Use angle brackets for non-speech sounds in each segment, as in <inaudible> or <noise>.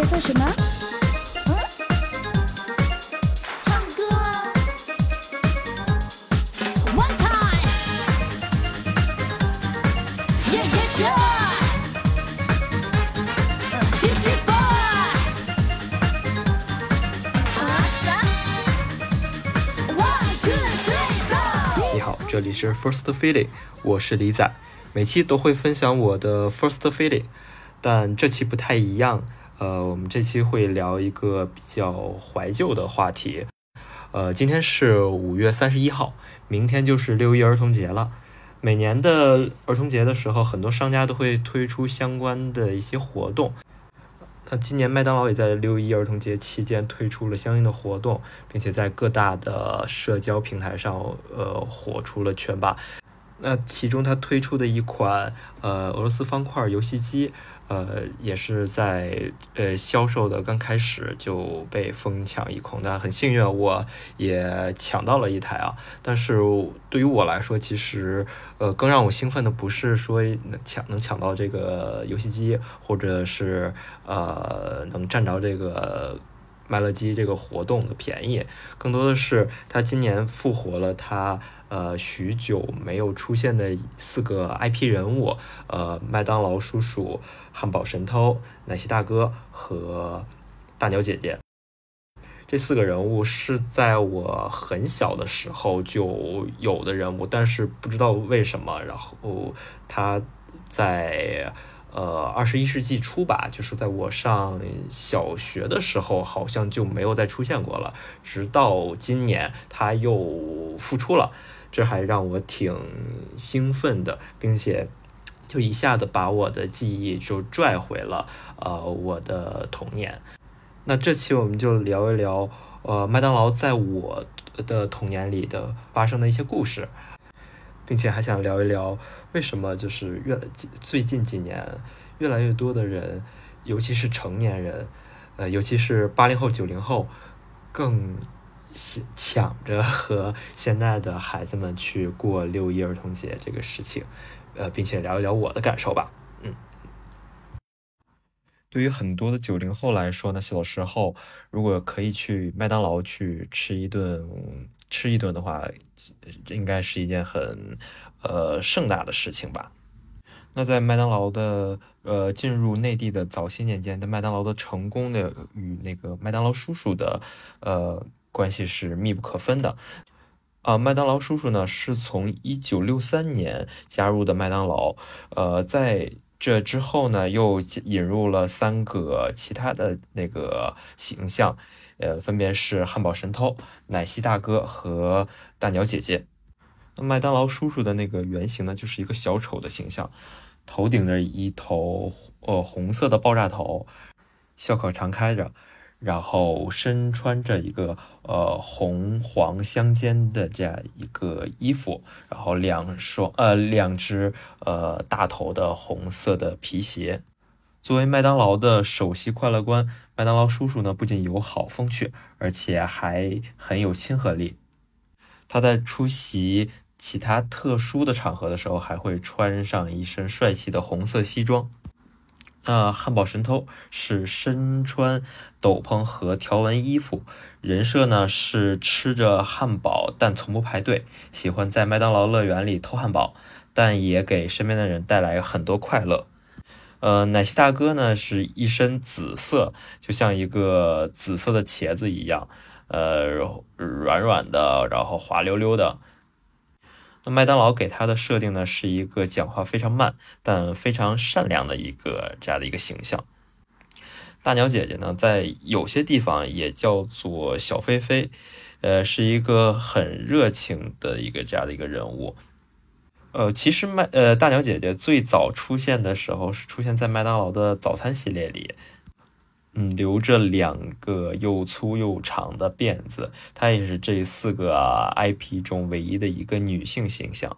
在做什么？嗯？唱歌！One time。Yeah yeah sure。DJ boy。啊啥？One two three go。你好，这里是 First Feeling，我是李仔，每期都会分享我的 First Feeling，但这期不太一样，呃，我们这期会聊一个比较怀旧的话题，呃，今天是五月三十一号，明天就是六一儿童节了。每年的儿童节的时候，很多商家都会推出相关的一些活动。那今年麦当劳也在六一儿童节期间推出了相应的活动，并且在各大的社交平台上，呃，火出了圈吧。那其中它推出的一款呃俄罗斯方块游戏机，呃，也是在呃销售的刚开始就被疯抢一空。但很幸运，我也抢到了一台啊。但是对于我来说，其实呃更让我兴奋的不是说能抢能抢到这个游戏机，或者是呃能占着这个。麦乐鸡这个活动的便宜，更多的是它今年复活了它呃许久没有出现的四个 IP 人物，呃麦当劳叔叔、汉堡神偷、奶昔大哥和大鸟姐姐。这四个人物是在我很小的时候就有的人物，但是不知道为什么，然后他在。呃，二十一世纪初吧，就是在我上小学的时候，好像就没有再出现过了。直到今年，他又复出了，这还让我挺兴奋的，并且就一下子把我的记忆就拽回了呃我的童年。那这期我们就聊一聊呃麦当劳在我的童年里的发生的一些故事。并且还想聊一聊，为什么就是越最近几年越来越多的人，尤其是成年人，呃，尤其是八零后、九零后，更抢抢着和现在的孩子们去过六一儿童节这个事情，呃，并且聊一聊我的感受吧。嗯，对于很多的九零后来说呢，小时候如果可以去麦当劳去吃一顿。吃一顿的话，应该是一件很呃盛大的事情吧。那在麦当劳的呃进入内地的早些年间，的麦当劳的成功的与那个麦当劳叔叔的呃关系是密不可分的。啊，麦当劳叔叔呢是从一九六三年加入的麦当劳，呃，在这之后呢又引入了三个其他的那个形象。呃，分别是汉堡神偷、奶昔大哥和大鸟姐姐。那麦当劳叔叔的那个原型呢，就是一个小丑的形象，头顶着一头呃红色的爆炸头，笑口常开着，然后身穿着一个呃红黄相间的这样一个衣服，然后两双呃两只呃大头的红色的皮鞋。作为麦当劳的首席快乐官，麦当劳叔叔呢不仅友好风趣，而且还很有亲和力。他在出席其他特殊的场合的时候，还会穿上一身帅气的红色西装。那汉堡神偷是身穿斗篷和条纹衣服，人设呢是吃着汉堡但从不排队，喜欢在麦当劳乐园里偷汉堡，但也给身边的人带来很多快乐。呃，奶昔大哥呢是一身紫色，就像一个紫色的茄子一样，呃，软软的，然后滑溜溜的。那麦当劳给他的设定呢是一个讲话非常慢，但非常善良的一个这样的一个形象。大鸟姐姐呢，在有些地方也叫做小飞飞，呃，是一个很热情的一个这样的一个人物。呃，其实麦呃大鸟姐姐最早出现的时候是出现在麦当劳的早餐系列里，嗯，留着两个又粗又长的辫子，她也是这四个 IP 中唯一的一个女性形象。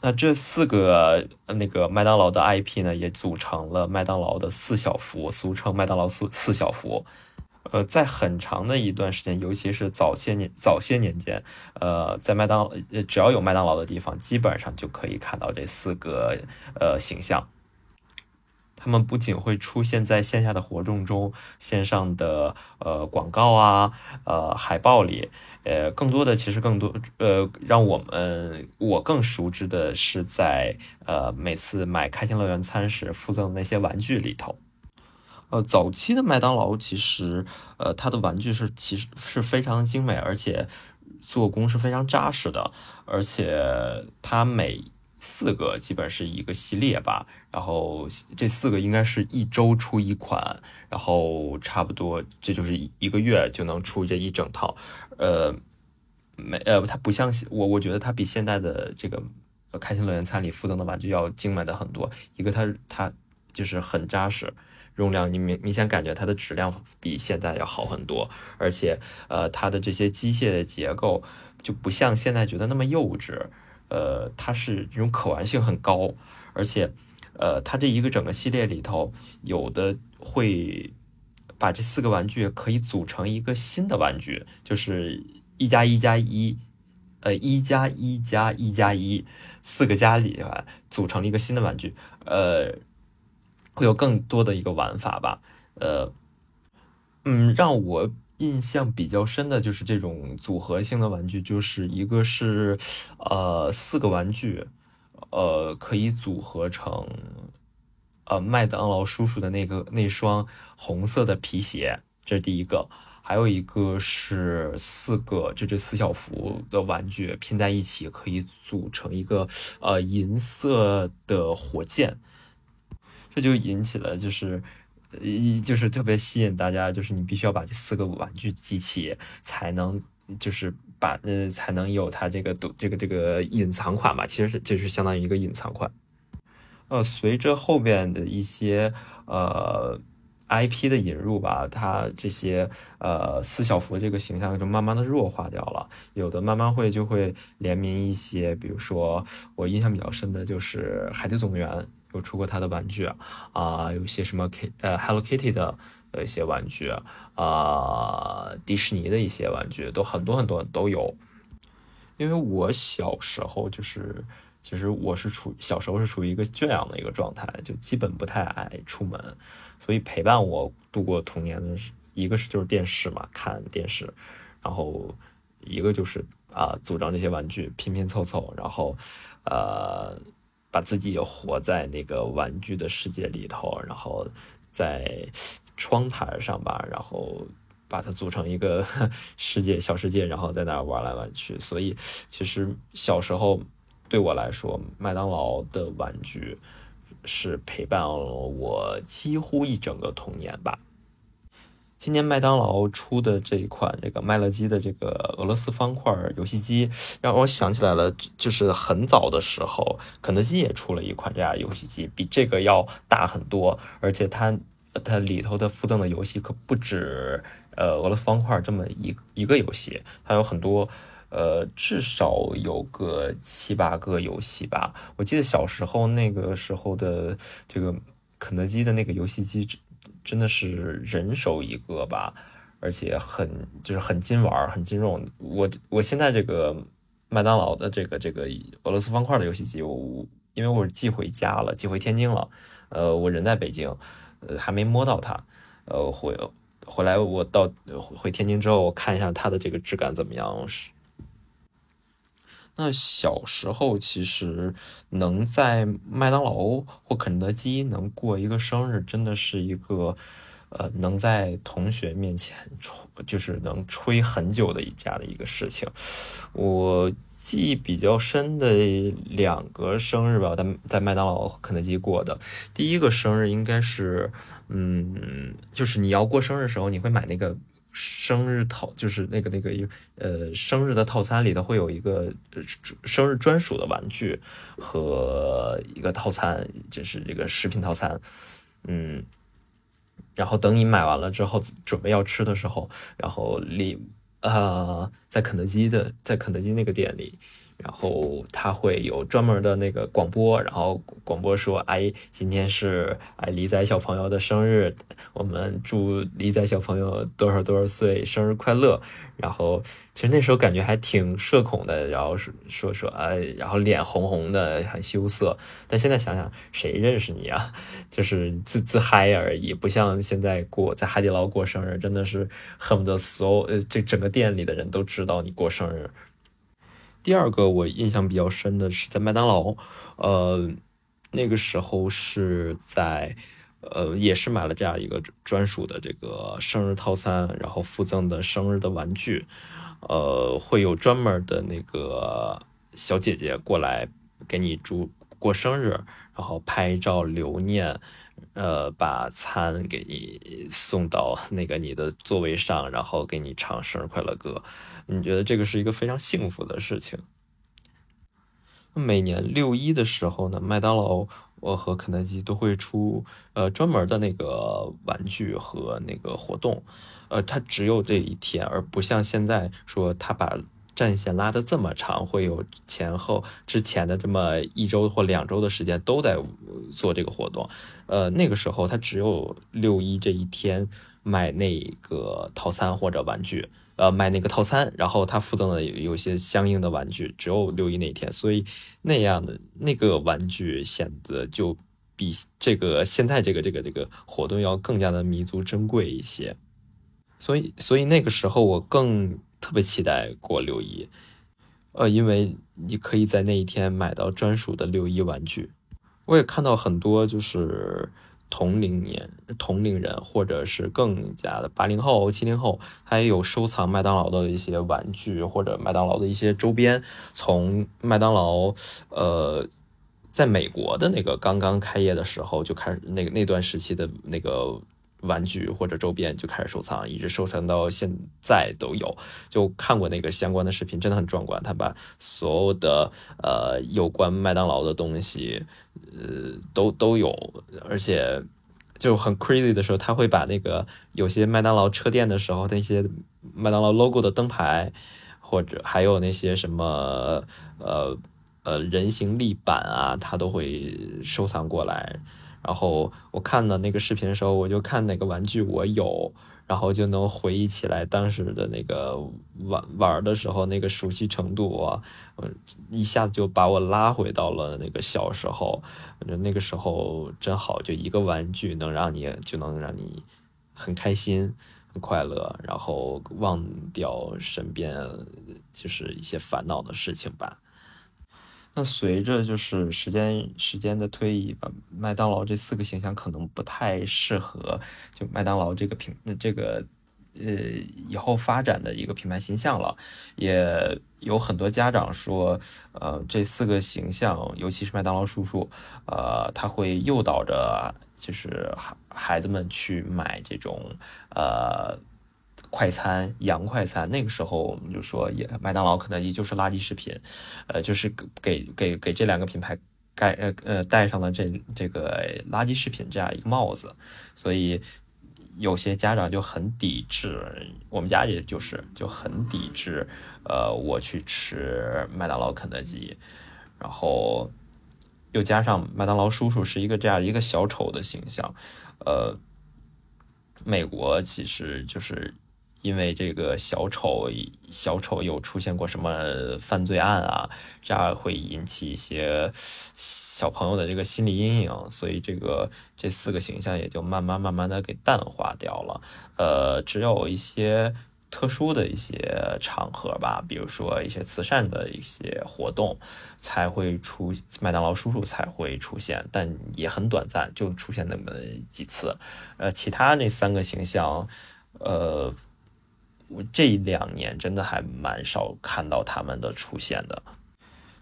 那这四个那个麦当劳的 IP 呢，也组成了麦当劳的四小福，俗称麦当劳四四小福。呃，在很长的一段时间，尤其是早些年早些年间，呃，在麦当只要有麦当劳的地方，基本上就可以看到这四个呃形象。他们不仅会出现在线下的活动中、线上的呃广告啊、呃海报里，呃，更多的其实更多呃，让我们我更熟知的是在呃每次买开心乐园餐时附赠的那些玩具里头。呃，早期的麦当劳其实呃它的玩具是其实是非常精美，而且做工是非常扎实的，而且它每四个基本是一个系列吧，然后这四个应该是一周出一款，然后差不多这就是一个月就能出这一整套，呃，没呃，它不像我我觉得它比现在的这个开心乐园餐里附赠的玩具要精美的很多，一个它它就是很扎实，容量你明明显感觉它的质量比现在要好很多，而且呃它的这些机械的结构就不像现在觉得那么幼稚。呃，它是这种可玩性很高，而且，呃，它这一个整个系列里头，有的会把这四个玩具可以组成一个新的玩具，就是一加一加一，呃，一加一加一加一，四个加里边组成了一个新的玩具，呃，会有更多的一个玩法吧，呃，嗯，让我。印象比较深的就是这种组合性的玩具，就是一个是，呃，四个玩具，呃，可以组合成，呃，麦当劳叔叔的那个那双红色的皮鞋，这是第一个。还有一个是四个，就这四小福的玩具拼在一起，可以组成一个呃银色的火箭，这就引起了就是。一就是特别吸引大家，就是你必须要把这四个玩具集齐，才能就是把呃才能有它这个都这个这个隐藏款吧。其实这是相当于一个隐藏款。呃，随着后边的一些呃 IP 的引入吧，它这些呃四小福这个形象就慢慢的弱化掉了。有的慢慢会就会联名一些，比如说我印象比较深的就是海底总动员。有出过他的玩具啊，有些什么 K 呃 Hello Kitty 的呃一些玩具啊，迪士尼的一些玩具都很多很多都有。因为我小时候就是，其实我是处小时候是处于一个圈养的一个状态，就基本不太爱出门，所以陪伴我度过童年的一个是就是电视嘛，看电视，然后一个就是啊组装这些玩具拼拼凑凑，然后呃。把自己也活在那个玩具的世界里头，然后在窗台上吧，然后把它组成一个 <laughs> 世界小世界，然后在那玩来玩去。所以，其实小时候对我来说，麦当劳的玩具是陪伴了我几乎一整个童年吧。今年麦当劳出的这一款这个麦乐鸡的这个俄罗斯方块游戏机，让我想起来了，就是很早的时候，肯德基也出了一款这样游戏机，比这个要大很多，而且它它里头的附赠的游戏可不止呃俄罗斯方块这么一一个游戏，它有很多，呃至少有个七八个游戏吧。我记得小时候那个时候的这个肯德基的那个游戏机。真的是人手一个吧，而且很就是很金玩儿，很金用。我我现在这个麦当劳的这个这个俄罗斯方块的游戏机，我因为我是寄回家了，寄回天津了，呃，我人在北京，呃，还没摸到它，呃，回回来我到回天津之后，我看一下它的这个质感怎么样是。那小时候其实能在麦当劳或肯德基能过一个生日，真的是一个，呃，能在同学面前吹，就是能吹很久的这样的一个事情。我记忆比较深的两个生日吧，在在麦当劳、肯德基过的。第一个生日应该是，嗯，就是你要过生日的时候，你会买那个。生日套就是那个那个呃生日的套餐里头会有一个生日专属的玩具和一个套餐，就是这个食品套餐，嗯，然后等你买完了之后准备要吃的时候，然后里呃在肯德基的在肯德基那个店里然后他会有专门的那个广播，然后广播说：“哎，今天是哎李仔小朋友的生日，我们祝李仔小朋友多少多少岁生日快乐。”然后其实那时候感觉还挺社恐的，然后说说说哎，然后脸红红的，很羞涩。但现在想想，谁认识你啊？就是自自嗨而已，不像现在过在海底捞过生日，真的是恨不得所有这整个店里的人都知道你过生日。第二个我印象比较深的是在麦当劳，呃，那个时候是在，呃，也是买了这样一个专属的这个生日套餐，然后附赠的生日的玩具，呃，会有专门的那个小姐姐过来给你祝过生日，然后拍照留念，呃，把餐给你送到那个你的座位上，然后给你唱生日快乐歌。你觉得这个是一个非常幸福的事情。每年六一的时候呢，麦当劳我和肯德基都会出呃专门的那个玩具和那个活动，呃，它只有这一天，而不像现在说它把战线拉得这么长，会有前后之前的这么一周或两周的时间都在做这个活动。呃，那个时候它只有六一这一天买那个套餐或者玩具。呃，买那个套餐，然后它附赠的有一些相应的玩具，只有六一那一天，所以那样的那个玩具显得就比这个现在这个这个这个活动要更加的弥足珍贵一些。所以，所以那个时候我更特别期待过六一，呃，因为你可以在那一天买到专属的六一玩具。我也看到很多就是。同龄年、同龄人，或者是更加的八零后、七零后，他也有收藏麦当劳的一些玩具或者麦当劳的一些周边。从麦当劳，呃，在美国的那个刚刚开业的时候就开始，那个那段时期的那个。玩具或者周边就开始收藏，一直收藏到现在都有。就看过那个相关的视频，真的很壮观。他把所有的呃有关麦当劳的东西，呃都都有，而且就很 crazy 的时候，他会把那个有些麦当劳车店的时候那些麦当劳 logo 的灯牌，或者还有那些什么呃呃人形立板啊，他都会收藏过来。然后我看的那个视频的时候，我就看哪个玩具我有，然后就能回忆起来当时的那个玩玩的时候那个熟悉程度啊，呃，一下子就把我拉回到了那个小时候。我觉得那个时候真好，就一个玩具能让你就能让你很开心、很快乐，然后忘掉身边就是一些烦恼的事情吧。那随着就是时间时间的推移吧，麦当劳这四个形象可能不太适合就麦当劳这个品这个呃以后发展的一个品牌形象了。也有很多家长说，呃，这四个形象，尤其是麦当劳叔叔，呃，他会诱导着就是孩孩子们去买这种呃。快餐洋快餐，那个时候我们就说，也麦当劳、肯德基就是垃圾食品，呃，就是给给给这两个品牌盖呃呃戴上了这这个垃圾食品这样一个帽子，所以有些家长就很抵制，我们家也就是就很抵制，呃，我去吃麦当劳、肯德基，然后又加上麦当劳叔叔是一个这样一个小丑的形象，呃，美国其实就是。因为这个小丑，小丑有出现过什么犯罪案啊？这样会引起一些小朋友的这个心理阴影，所以这个这四个形象也就慢慢慢慢的给淡化掉了。呃，只有一些特殊的一些场合吧，比如说一些慈善的一些活动，才会出麦当劳叔叔才会出现，但也很短暂，就出现那么几次。呃，其他那三个形象，呃。我这两年真的还蛮少看到他们的出现的，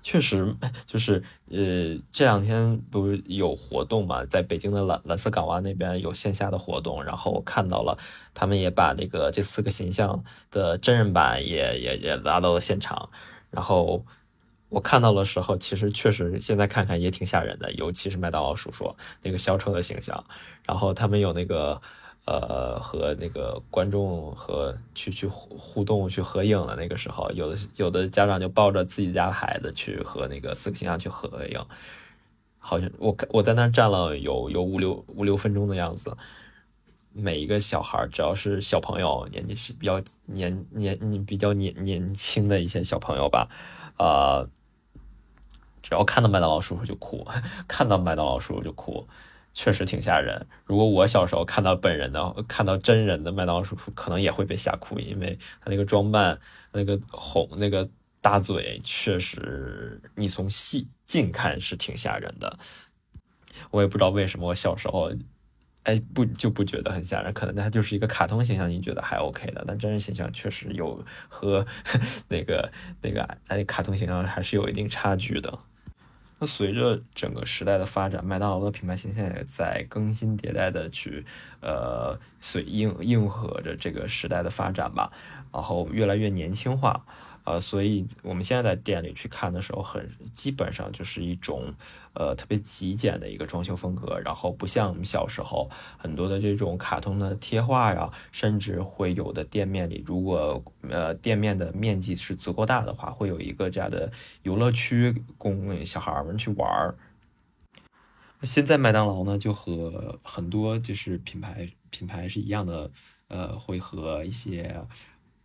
确实 <laughs> 就是呃这两天不是有活动嘛，在北京的蓝蓝色港湾那边有线下的活动，然后我看到了他们也把那个这四个形象的真人版也也也拉到了现场，然后我看到的时候，其实确实现在看看也挺吓人的，尤其是麦当劳叔叔那个小丑的形象，然后他们有那个。呃和那个观众和去去互互动去合影了。那个时候，有的有的家长就抱着自己家孩子去和那个四个形象去合影，好像我我在那站了有有五六五六分钟的样子。每一个小孩，只要是小朋友，年纪是比较年年你比较年年轻的一些小朋友吧，呃，只要看到麦当劳叔叔就哭，看到麦当劳叔叔就哭，确实挺吓人。如果我小时候看到本人的，看到真人的麦当劳叔叔，可能也会被吓哭，因为他那个装扮，那个红那个大嘴，确实你从细近看是挺吓人的。我也不知道为什么我小时候。哎，不就不觉得很吓人？可能他就是一个卡通形象，你觉得还 OK 的。但真人形象确实有和 <laughs> 那个那个哎卡通形象还是有一定差距的。那随着整个时代的发展，麦当劳的品牌形象也在更新迭代的去呃随应应和着这个时代的发展吧，然后越来越年轻化。呃，所以我们现在在店里去看的时候，很基本上就是一种，呃，特别极简的一个装修风格。然后不像我们小时候很多的这种卡通的贴画呀，甚至会有的店面里，如果呃店面的面积是足够大的话，会有一个这样的游乐区供小孩们去玩儿。现在麦当劳呢，就和很多就是品牌品牌是一样的，呃，会和一些。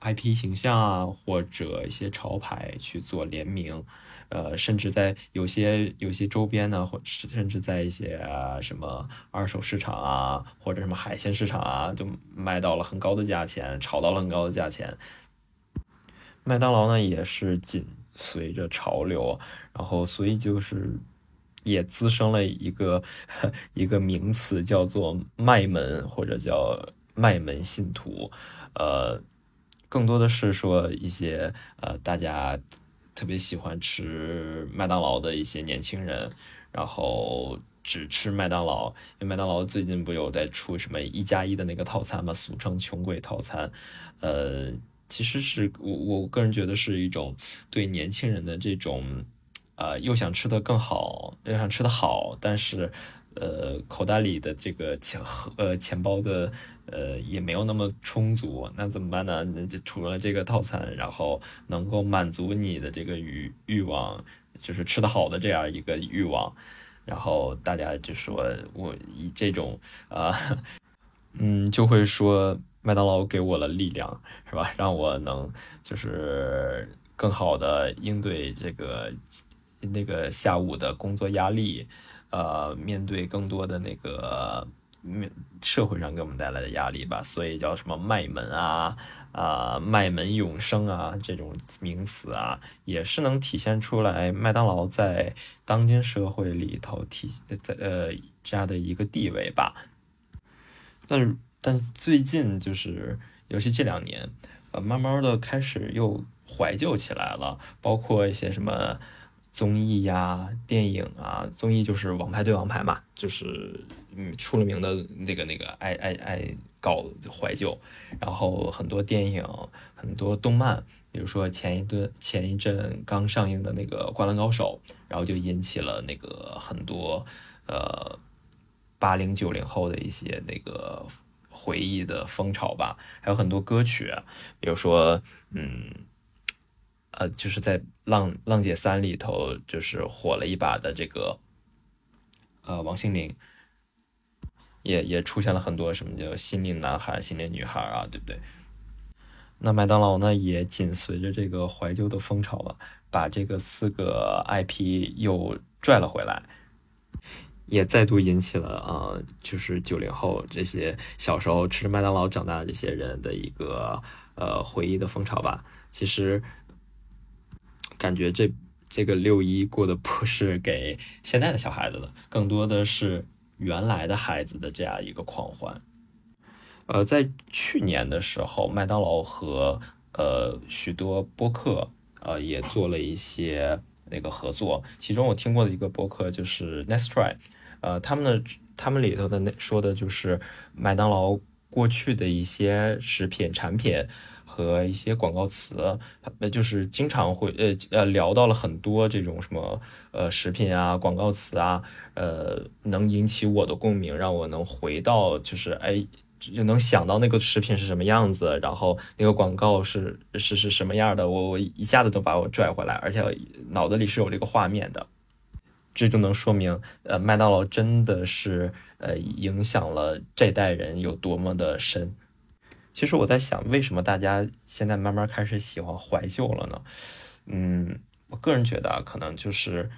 IP 形象啊，或者一些潮牌去做联名，呃，甚至在有些有些周边呢，或甚至在一些什么二手市场啊，或者什么海鲜市场啊，就卖到了很高的价钱，炒到了很高的价钱。麦当劳呢，也是紧随着潮流，然后所以就是也滋生了一个 <laughs> 一个名词，叫做卖门或者叫卖门信徒，呃。更多的是说一些呃，大家特别喜欢吃麦当劳的一些年轻人，然后只吃麦当劳。因为麦当劳最近不有在出什么一加一的那个套餐嘛，俗称穷鬼套餐。呃，其实是我我个人觉得是一种对年轻人的这种，呃，又想吃的更好，又想吃的好，但是。呃，口袋里的这个钱呃钱包的呃也没有那么充足，那怎么办呢？那就除了这个套餐，然后能够满足你的这个欲欲望，就是吃的好的这样一个欲望，然后大家就说我以这种啊，<laughs> 嗯，就会说麦当劳给我了力量，是吧？让我能就是更好的应对这个那个下午的工作压力。呃，面对更多的那个面社会上给我们带来的压力吧，所以叫什么卖门啊啊，卖门永生啊这种名词啊，也是能体现出来麦当劳在当今社会里头体在呃这样的一个地位吧。但是，但最近就是尤其这两年，呃，慢慢的开始又怀旧起来了，包括一些什么。综艺呀，电影啊，综艺就是《王牌对王牌》嘛，就是嗯出了名的那个那个爱爱爱搞怀旧，然后很多电影、很多动漫，比如说前一段前一阵刚上映的那个《灌篮高手》，然后就引起了那个很多呃八零九零后的一些那个回忆的风潮吧，还有很多歌曲，比如说嗯。呃，就是在《浪浪姐三》里头，就是火了一把的这个，呃，王心凌，也也出现了很多什么叫心灵男孩、心灵女孩啊，对不对？那麦当劳呢，也紧随着这个怀旧的风潮吧，把这个四个 IP 又拽了回来，也再度引起了啊，就是九零后这些小时候吃着麦当劳长大的这些人的一个呃回忆的风潮吧。其实。感觉这这个六一过的不是给现在的小孩子的，更多的是原来的孩子的这样一个狂欢。呃，在去年的时候，麦当劳和呃许多播客呃也做了一些那个合作，其中我听过的一个播客就是 Next Try，呃，他们的他们里头的那说的就是麦当劳过去的一些食品产品。和一些广告词，那就是经常会呃呃聊到了很多这种什么呃食品啊广告词啊，呃能引起我的共鸣，让我能回到就是哎就能想到那个食品是什么样子，然后那个广告是是是什么样的，我我一下子都把我拽回来，而且脑子里是有这个画面的，这就能说明，呃，麦当劳真的是呃影响了这代人有多么的深。其实我在想，为什么大家现在慢慢开始喜欢怀旧了呢？嗯，我个人觉得啊，可能就是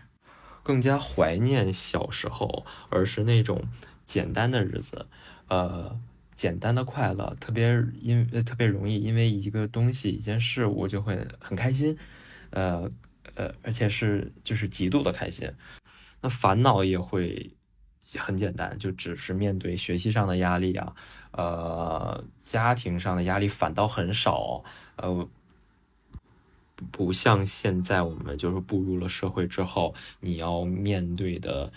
更加怀念小时候，而是那种简单的日子，呃。简单的快乐，特别因特别容易，因为一个东西、一件事物就会很开心，呃呃，而且是就是极度的开心。那烦恼也会很简单，就只是面对学习上的压力啊，呃，家庭上的压力反倒很少，呃，不像现在我们就是步入了社会之后，你要面对的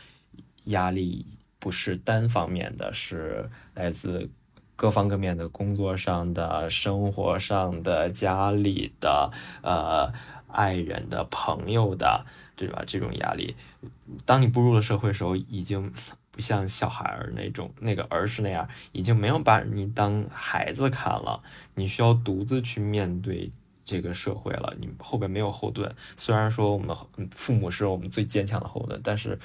压力不是单方面的，是来自。各方各面的工作上的、生活上的、家里的、呃，爱人的、朋友的，对吧？这种压力，当你步入了社会的时候，已经不像小孩儿那种那个儿时那样，已经没有把你当孩子看了。你需要独自去面对这个社会了，你后边没有后盾。虽然说我们父母是我们最坚强的后盾，但是。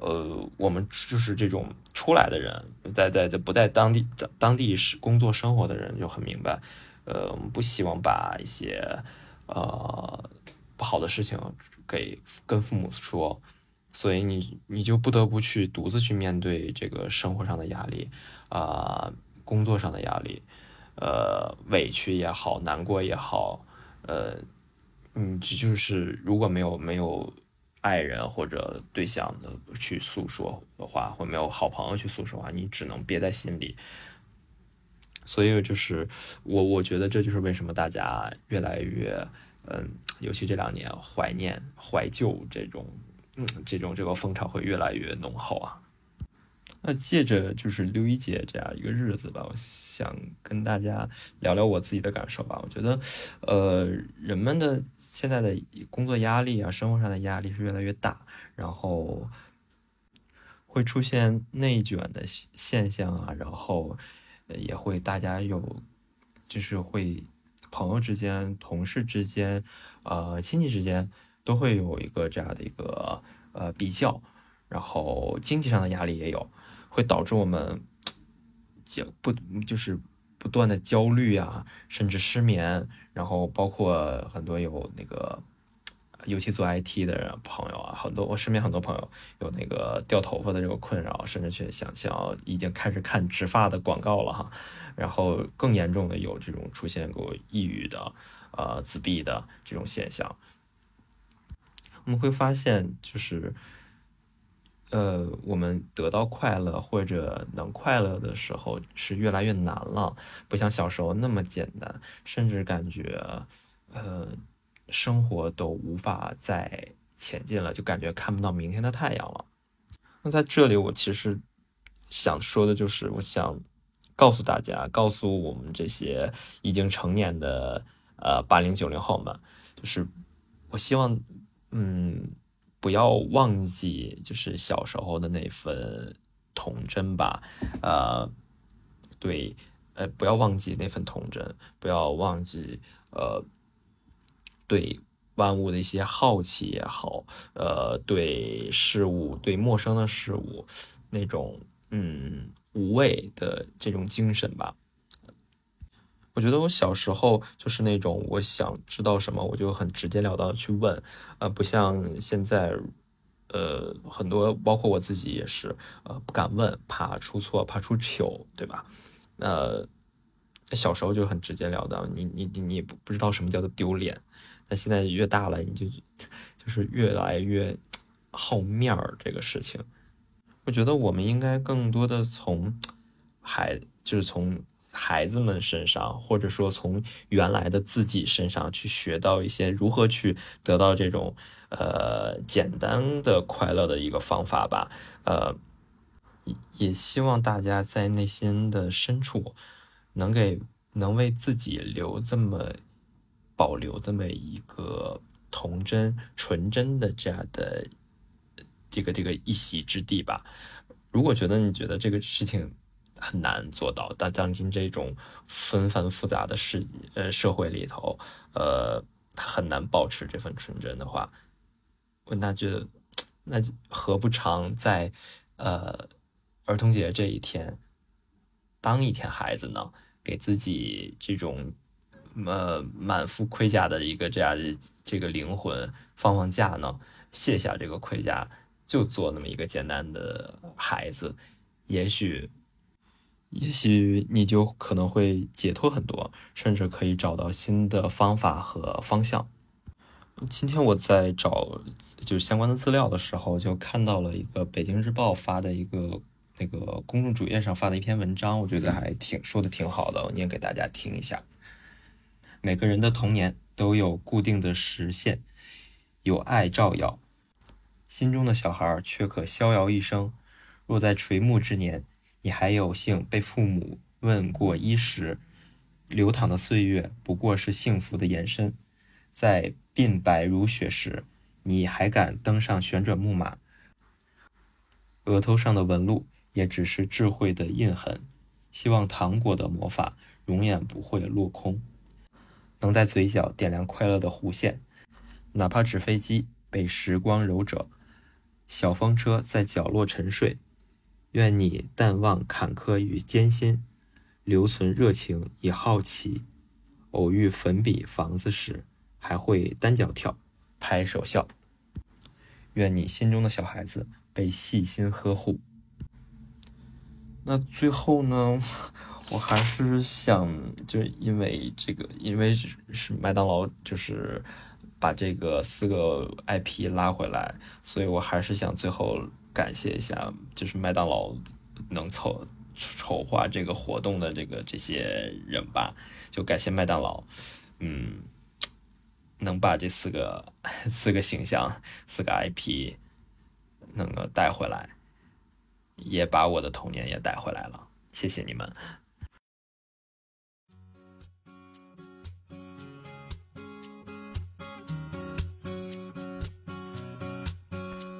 呃，我们就是这种出来的人，在在在不在当地当地是工作生活的人就很明白，呃，我们不希望把一些呃不好的事情给跟父母说，所以你你就不得不去独自去面对这个生活上的压力啊，工作上的压力，呃，委屈也好，难过也好，呃，嗯，这就是如果没有没有。爱人或者对象的去诉说的话，或没有好朋友去诉说的话，你只能憋在心里。所以就是我，我觉得这就是为什么大家越来越，嗯，尤其这两年怀念、怀旧这种，嗯，这种这个风潮会越来越浓厚啊。那借着就是六一节这样一个日子吧，我想跟大家聊聊我自己的感受吧。我觉得，呃，人们的现在的工作压力啊，生活上的压力是越来越大，然后会出现内卷的现象啊，然后也会大家有就是会朋友之间、同事之间、呃亲戚之间都会有一个这样的一个呃比较，然后经济上的压力也有。会导致我们就不就是不断的焦虑啊，甚至失眠，然后包括很多有那个，尤其做 IT 的人朋友啊，很多我身边很多朋友有那个掉头发的这个困扰，甚至去想想已经开始看植发的广告了哈，然后更严重的有这种出现过抑郁的，呃自闭的这种现象，我们会发现就是。呃，我们得到快乐或者能快乐的时候是越来越难了，不像小时候那么简单，甚至感觉，呃，生活都无法再前进了，就感觉看不到明天的太阳了。那在这里，我其实想说的就是，我想告诉大家，告诉我们这些已经成年的呃八零九零后们，就是我希望，嗯。不要忘记，就是小时候的那份童真吧，呃，对，呃，不要忘记那份童真，不要忘记，呃，对万物的一些好奇也好，呃，对事物，对陌生的事物那种嗯无畏的这种精神吧。我觉得我小时候就是那种我想知道什么我就很直截了当的去问，呃，不像现在，呃，很多包括我自己也是，呃，不敢问，怕出错，怕出糗，对吧？呃，小时候就很直截了当，你你你你不不知道什么叫做丢脸，那现在越大了，你就就是越来越好面儿这个事情。我觉得我们应该更多的从孩，就是从。孩子们身上，或者说从原来的自己身上去学到一些如何去得到这种呃简单的快乐的一个方法吧。呃，也希望大家在内心的深处能给能为自己留这么保留这么一个童真纯真的这样的这个这个一席之地吧。如果觉得你觉得这个事情，很难做到。但当今这种纷繁复杂的世呃社会里头，呃，很难保持这份纯真的话，我那觉得，那就何不常在呃儿童节这一天当一天孩子呢？给自己这种呃满腹盔甲的一个这样的这个灵魂放放假呢？卸下这个盔甲，就做那么一个简单的孩子，也许，也许你就可能会解脱很多，甚至可以找到新的方法和方向。今天我在找就是相关的资料的时候，就看到了一个北京日报发的一个那个公众主页上发的一篇文章，我觉得还挺说的挺好的，我念给大家听一下。每个人的童年都有固定的时限，有爱照耀。心中的小孩却可逍遥一生。若在垂暮之年，你还有幸被父母问过衣食，流淌的岁月不过是幸福的延伸。在鬓白如雪时，你还敢登上旋转木马，额头上的纹路也只是智慧的印痕。希望糖果的魔法永远不会落空，能在嘴角点亮快乐的弧线，哪怕纸飞机被时光揉折。小风车在角落沉睡，愿你淡忘坎坷与艰辛，留存热情与好奇。偶遇粉笔房子时，还会单脚跳，拍手笑。愿你心中的小孩子被细心呵护。那最后呢，我还是想，就因为这个，因为是麦当劳，就是。把这个四个 IP 拉回来，所以我还是想最后感谢一下，就是麦当劳能筹筹划这个活动的这个这些人吧，就感谢麦当劳，嗯，能把这四个 <laughs> 四个形象、四个 IP 能够带回来，也把我的童年也带回来了，谢谢你们。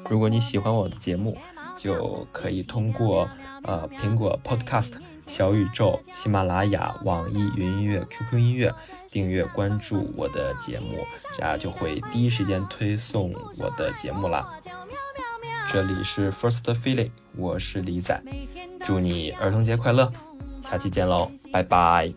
如果你喜欢我的节目，就可以通过呃苹果 Podcast、小宇宙、喜马拉雅、网易云音乐、QQ 音乐订阅关注我的节目，这样就会第一时间推送我的节目啦。这里是 First Feeling，我是李仔，祝你儿童节快乐，下期见喽，拜拜。